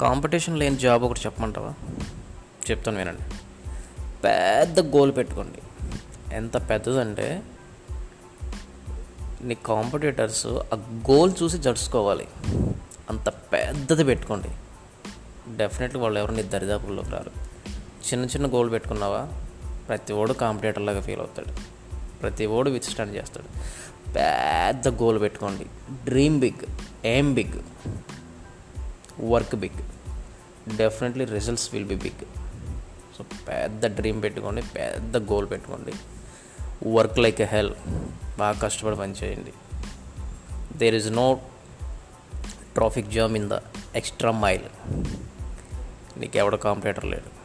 Competition లేని job ఒకటి చెప్పమంటావా? చెప్తాను వినండి. పెద్ద గోల్ పెట్టుకోండి. ఎంత పెద్దదంటే నీ కాంపిటేటర్స్ ఆ గోల్ చూసి జడుచుకోవాలి. అంత పెద్దది పెట్టుకోండి. డెఫినెట్లీ వాళ్ళు ఎవరు నీ దరిదాపుల్లోకి రారు. చిన్న చిన్న గోల్ పెట్టుకున్నావా? ప్రతి ఓడు కాంపిటేటర్ లాగా ఫీల్ అవుతాడు. ప్రతి ఓడు విత్ స్టాండ్ చేస్తాడు. పెద్ద గోల్ పెట్టుకోండి. Dream big aim big work big. Definitely results will be big so పెద్ద డ్రీమ్ పెట్టుకోండి పెద్ద గోల్ పెట్టుకోండి. వర్క్ లైక్ ఎ హెల్ బాగా కష్టపడి పనిచేయండి there is no traffic jam in the extra mile నీకు ఎవడ కాంపిటేటర్ లేడు.